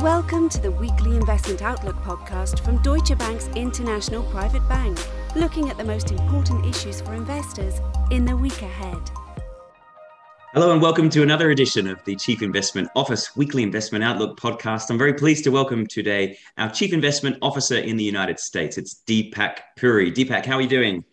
Welcome to the weekly Investment Outlook podcast from Deutsche Bank's International Private Bank, looking at the most important issues for investors in the week ahead. Hello and welcome to another edition of the Chief Investment Office Weekly Investment Outlook podcast. I'm very pleased to welcome today our Chief Investment Officer in the United States. It's Deepak Puri. Deepak, how are you doing?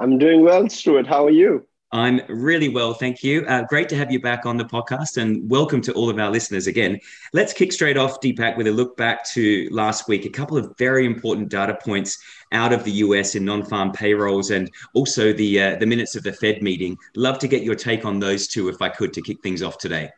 I'm doing well, Stuart. How are you? I'm really well, thank you. Uh, great to have you back on the podcast and welcome to all of our listeners again. Let's kick straight off, Deepak, with a look back to last week. A couple of very important data points out of the US in non-farm payrolls and also the uh, the minutes of the Fed meeting. Love to get your take on those two, if I could, to kick things off today.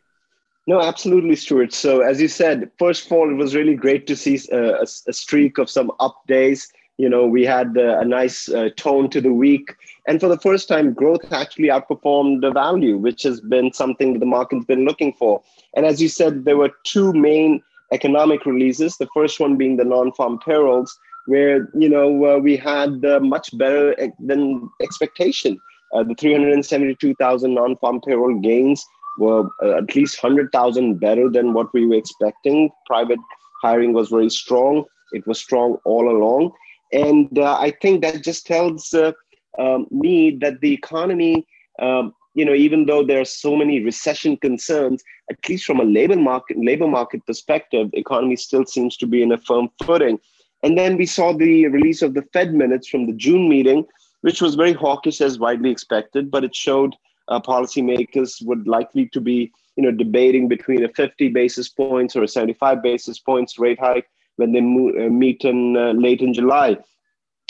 No, absolutely, Stuart. So, as you said, first of all, it was really great to see uh, a, a streak of some up days you know we had uh, a nice uh, tone to the week. And for the first time growth actually outperformed the value which has been something the market's been looking for. And as you said there were two main economic releases the first one being the non-farm payrolls where you know uh, we had much better than expectation. Uh, the 372000 non-farm payroll gains were uh, at least 100000 better than what we were expecting. Private hiring was very strong. It was strong all along and uh, I think that just tells uh, um, me that the economy, um, you know, even though there are so many recession concerns, at least from a labor market labor market perspective, economy still seems to be in a firm footing. And then we saw the release of the Fed minutes from the June meeting, which was very hawkish as widely expected, but it showed uh, policymakers would likely to be, you know, debating between a 50 basis points or a 75 basis points rate hike when they uh, meet in uh, late in July.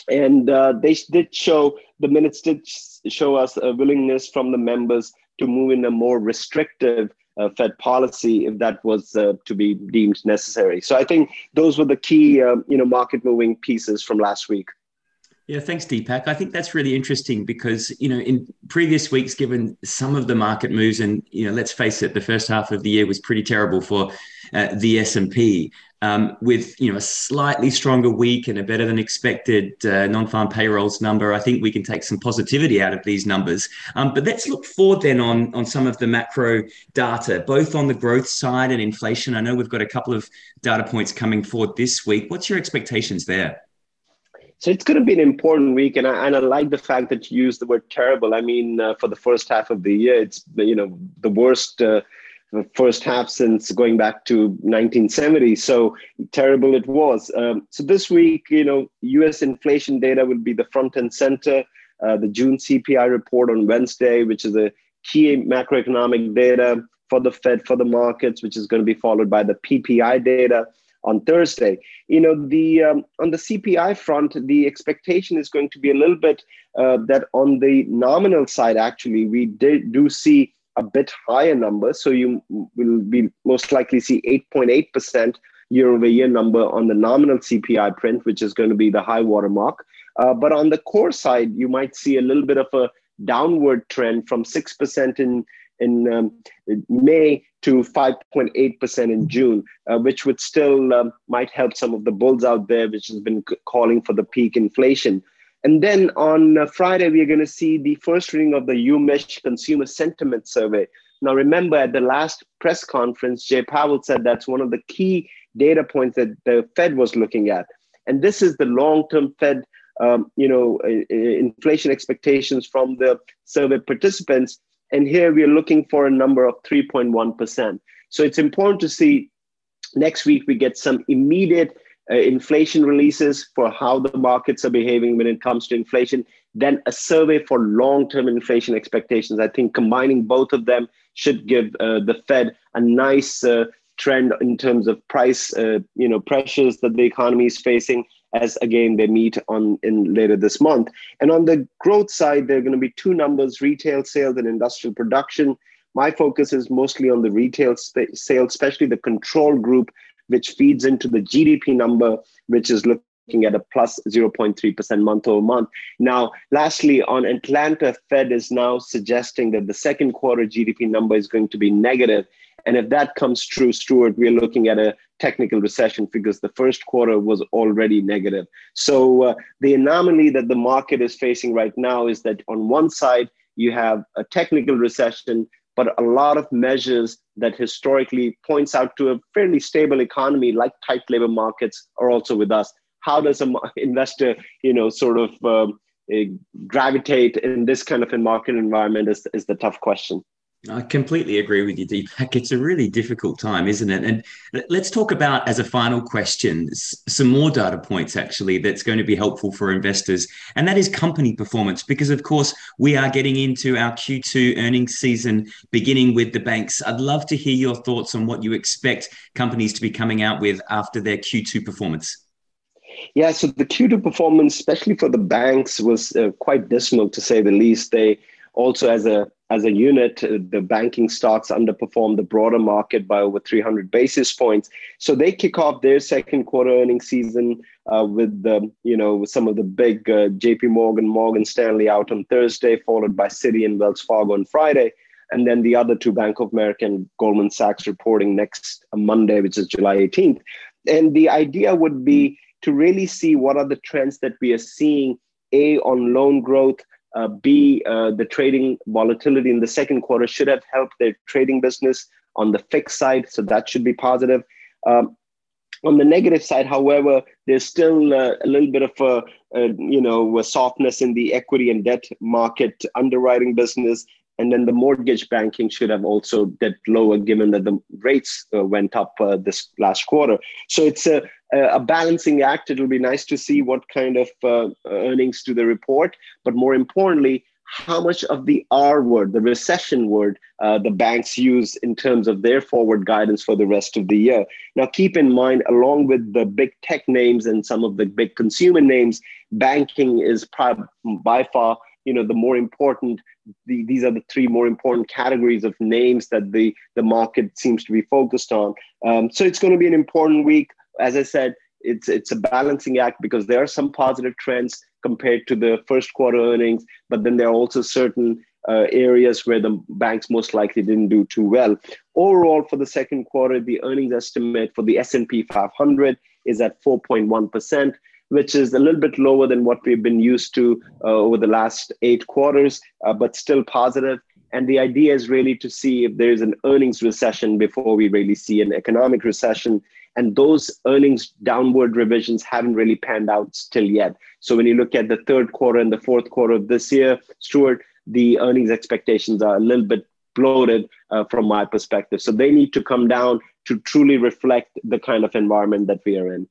And uh, they did show, the minutes did show us a willingness from the members to move in a more restrictive uh, Fed policy if that was uh, to be deemed necessary. So I think those were the key, uh, you know, market moving pieces from last week. Yeah, thanks, Deepak. I think that's really interesting because you know in previous weeks, given some of the market moves, and you know, let's face it, the first half of the year was pretty terrible for uh, the S and P. Um, with you know a slightly stronger week and a better than expected uh, non-farm payrolls number, I think we can take some positivity out of these numbers. Um, but let's look forward then on on some of the macro data, both on the growth side and inflation. I know we've got a couple of data points coming forward this week. What's your expectations there? So it's going to be an important week, and I, and I like the fact that you used the word terrible. I mean, uh, for the first half of the year, it's you know the worst uh, first half since going back to 1970. So terrible it was. Um, so this week, you know, U.S. inflation data will be the front and center. Uh, the June CPI report on Wednesday, which is a key macroeconomic data for the Fed for the markets, which is going to be followed by the PPI data on Thursday. You know, the um, on the CPI front, the expectation is going to be a little bit uh, that on the nominal side, actually, we did, do see a bit higher number. So you will be most likely see 8.8 percent year over year number on the nominal CPI print, which is going to be the high watermark. Uh, but on the core side, you might see a little bit of a downward trend from 6% in in um, May to 5.8% in June, uh, which would still um, might help some of the bulls out there, which has been calling for the peak inflation. And then on uh, Friday, we are going to see the first reading of the UMich Consumer Sentiment Survey. Now, remember at the last press conference, Jay Powell said that's one of the key data points that the Fed was looking at. And this is the long-term Fed, um, you know, inflation expectations from the survey participants and here we are looking for a number of 3.1%. So it's important to see next week we get some immediate uh, inflation releases for how the markets are behaving when it comes to inflation, then a survey for long term inflation expectations. I think combining both of them should give uh, the Fed a nice uh, trend in terms of price uh, you know pressures that the economy is facing as again they meet on in later this month. And on the growth side, there are going to be two numbers: retail sales and industrial production. My focus is mostly on the retail sp- sales, especially the control group, which feeds into the GDP number, which is looking at a plus 0.3% month over month. Now, lastly, on Atlanta, Fed is now suggesting that the second quarter GDP number is going to be negative. And if that comes true, Stuart, we're looking at a technical recession because the first quarter was already negative. So uh, the anomaly that the market is facing right now is that on one side, you have a technical recession, but a lot of measures that historically points out to a fairly stable economy like tight labor markets are also with us. How does an investor you know sort of um, eh, gravitate in this kind of a market environment is, is the tough question I completely agree with you, Deepak. It's a really difficult time, isn't it? And let's talk about, as a final question, some more data points actually that's going to be helpful for investors. And that is company performance, because of course, we are getting into our Q2 earnings season, beginning with the banks. I'd love to hear your thoughts on what you expect companies to be coming out with after their Q2 performance. Yeah, so the Q2 performance, especially for the banks, was uh, quite dismal to say the least. They also, as a as a unit, uh, the banking stocks underperformed the broader market by over 300 basis points. So they kick off their second quarter earnings season uh, with the, you know, some of the big uh, J.P. Morgan, Morgan Stanley out on Thursday, followed by Citi and Wells Fargo on Friday, and then the other two, Bank of America and Goldman Sachs, reporting next Monday, which is July 18th. And the idea would be to really see what are the trends that we are seeing, a on loan growth uh, B, uh, the trading volatility in the second quarter should have helped their trading business on the fixed side. So that should be positive. Um, on the negative side, however, there's still uh, a little bit of a, a, you know a softness in the equity and debt market underwriting business, and then the mortgage banking should have also dipped lower given that the rates uh, went up uh, this last quarter. So it's a a balancing act. It'll be nice to see what kind of uh, earnings do they report, but more importantly, how much of the R word, the recession word, uh, the banks use in terms of their forward guidance for the rest of the year. Now, keep in mind, along with the big tech names and some of the big consumer names, banking is by far you know the more important the, these are the three more important categories of names that the the market seems to be focused on. Um, so it's going to be an important week. As I said, it's it's a balancing act because there are some positive trends compared to the first quarter earnings, but then there are also certain uh, areas where the banks most likely didn't do too well. Overall, for the second quarter, the earnings estimate for the S&P 500 is at 4.1 percent, which is a little bit lower than what we've been used to uh, over the last eight quarters, uh, but still positive. And the idea is really to see if there's an earnings recession before we really see an economic recession and those earnings downward revisions haven't really panned out still yet. So when you look at the third quarter and the fourth quarter of this year, Stuart, the earnings expectations are a little bit bloated uh, from my perspective. So they need to come down to truly reflect the kind of environment that we are in.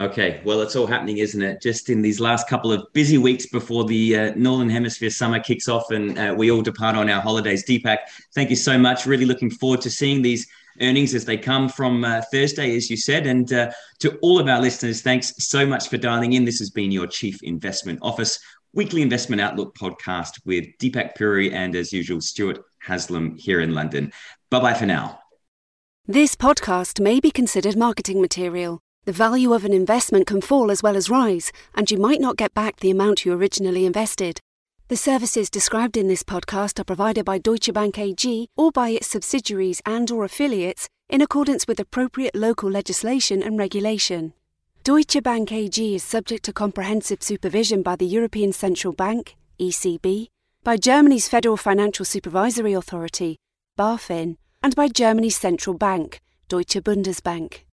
Okay, well, it's all happening, isn't it? Just in these last couple of busy weeks before the uh, Northern Hemisphere summer kicks off and uh, we all depart on our holidays. Deepak, thank you so much. Really looking forward to seeing these earnings as they come from uh, Thursday, as you said. And uh, to all of our listeners, thanks so much for dialing in. This has been your Chief Investment Office weekly investment outlook podcast with Deepak Puri and, as usual, Stuart Haslam here in London. Bye bye for now. This podcast may be considered marketing material. The value of an investment can fall as well as rise, and you might not get back the amount you originally invested. The services described in this podcast are provided by Deutsche Bank AG or by its subsidiaries and or affiliates in accordance with appropriate local legislation and regulation. Deutsche Bank AG is subject to comprehensive supervision by the European Central Bank, ECB, by Germany's Federal Financial Supervisory Authority, BaFin, and by Germany's central bank, Deutsche Bundesbank.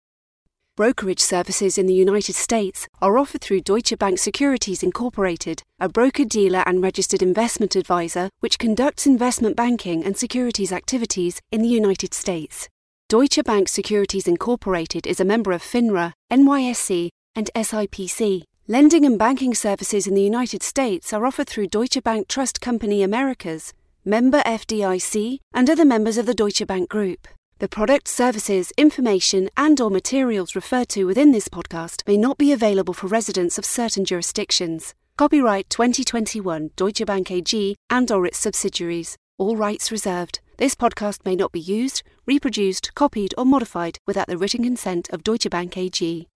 Brokerage services in the United States are offered through Deutsche Bank Securities Incorporated, a broker dealer and registered investment advisor which conducts investment banking and securities activities in the United States. Deutsche Bank Securities Incorporated is a member of FINRA, NYSE, and SIPC. Lending and banking services in the United States are offered through Deutsche Bank Trust Company Americas, member FDIC, and other members of the Deutsche Bank Group. The products, services, information, and or materials referred to within this podcast may not be available for residents of certain jurisdictions. Copyright 2021 Deutsche Bank AG and or its subsidiaries. All rights reserved. This podcast may not be used, reproduced, copied, or modified without the written consent of Deutsche Bank AG.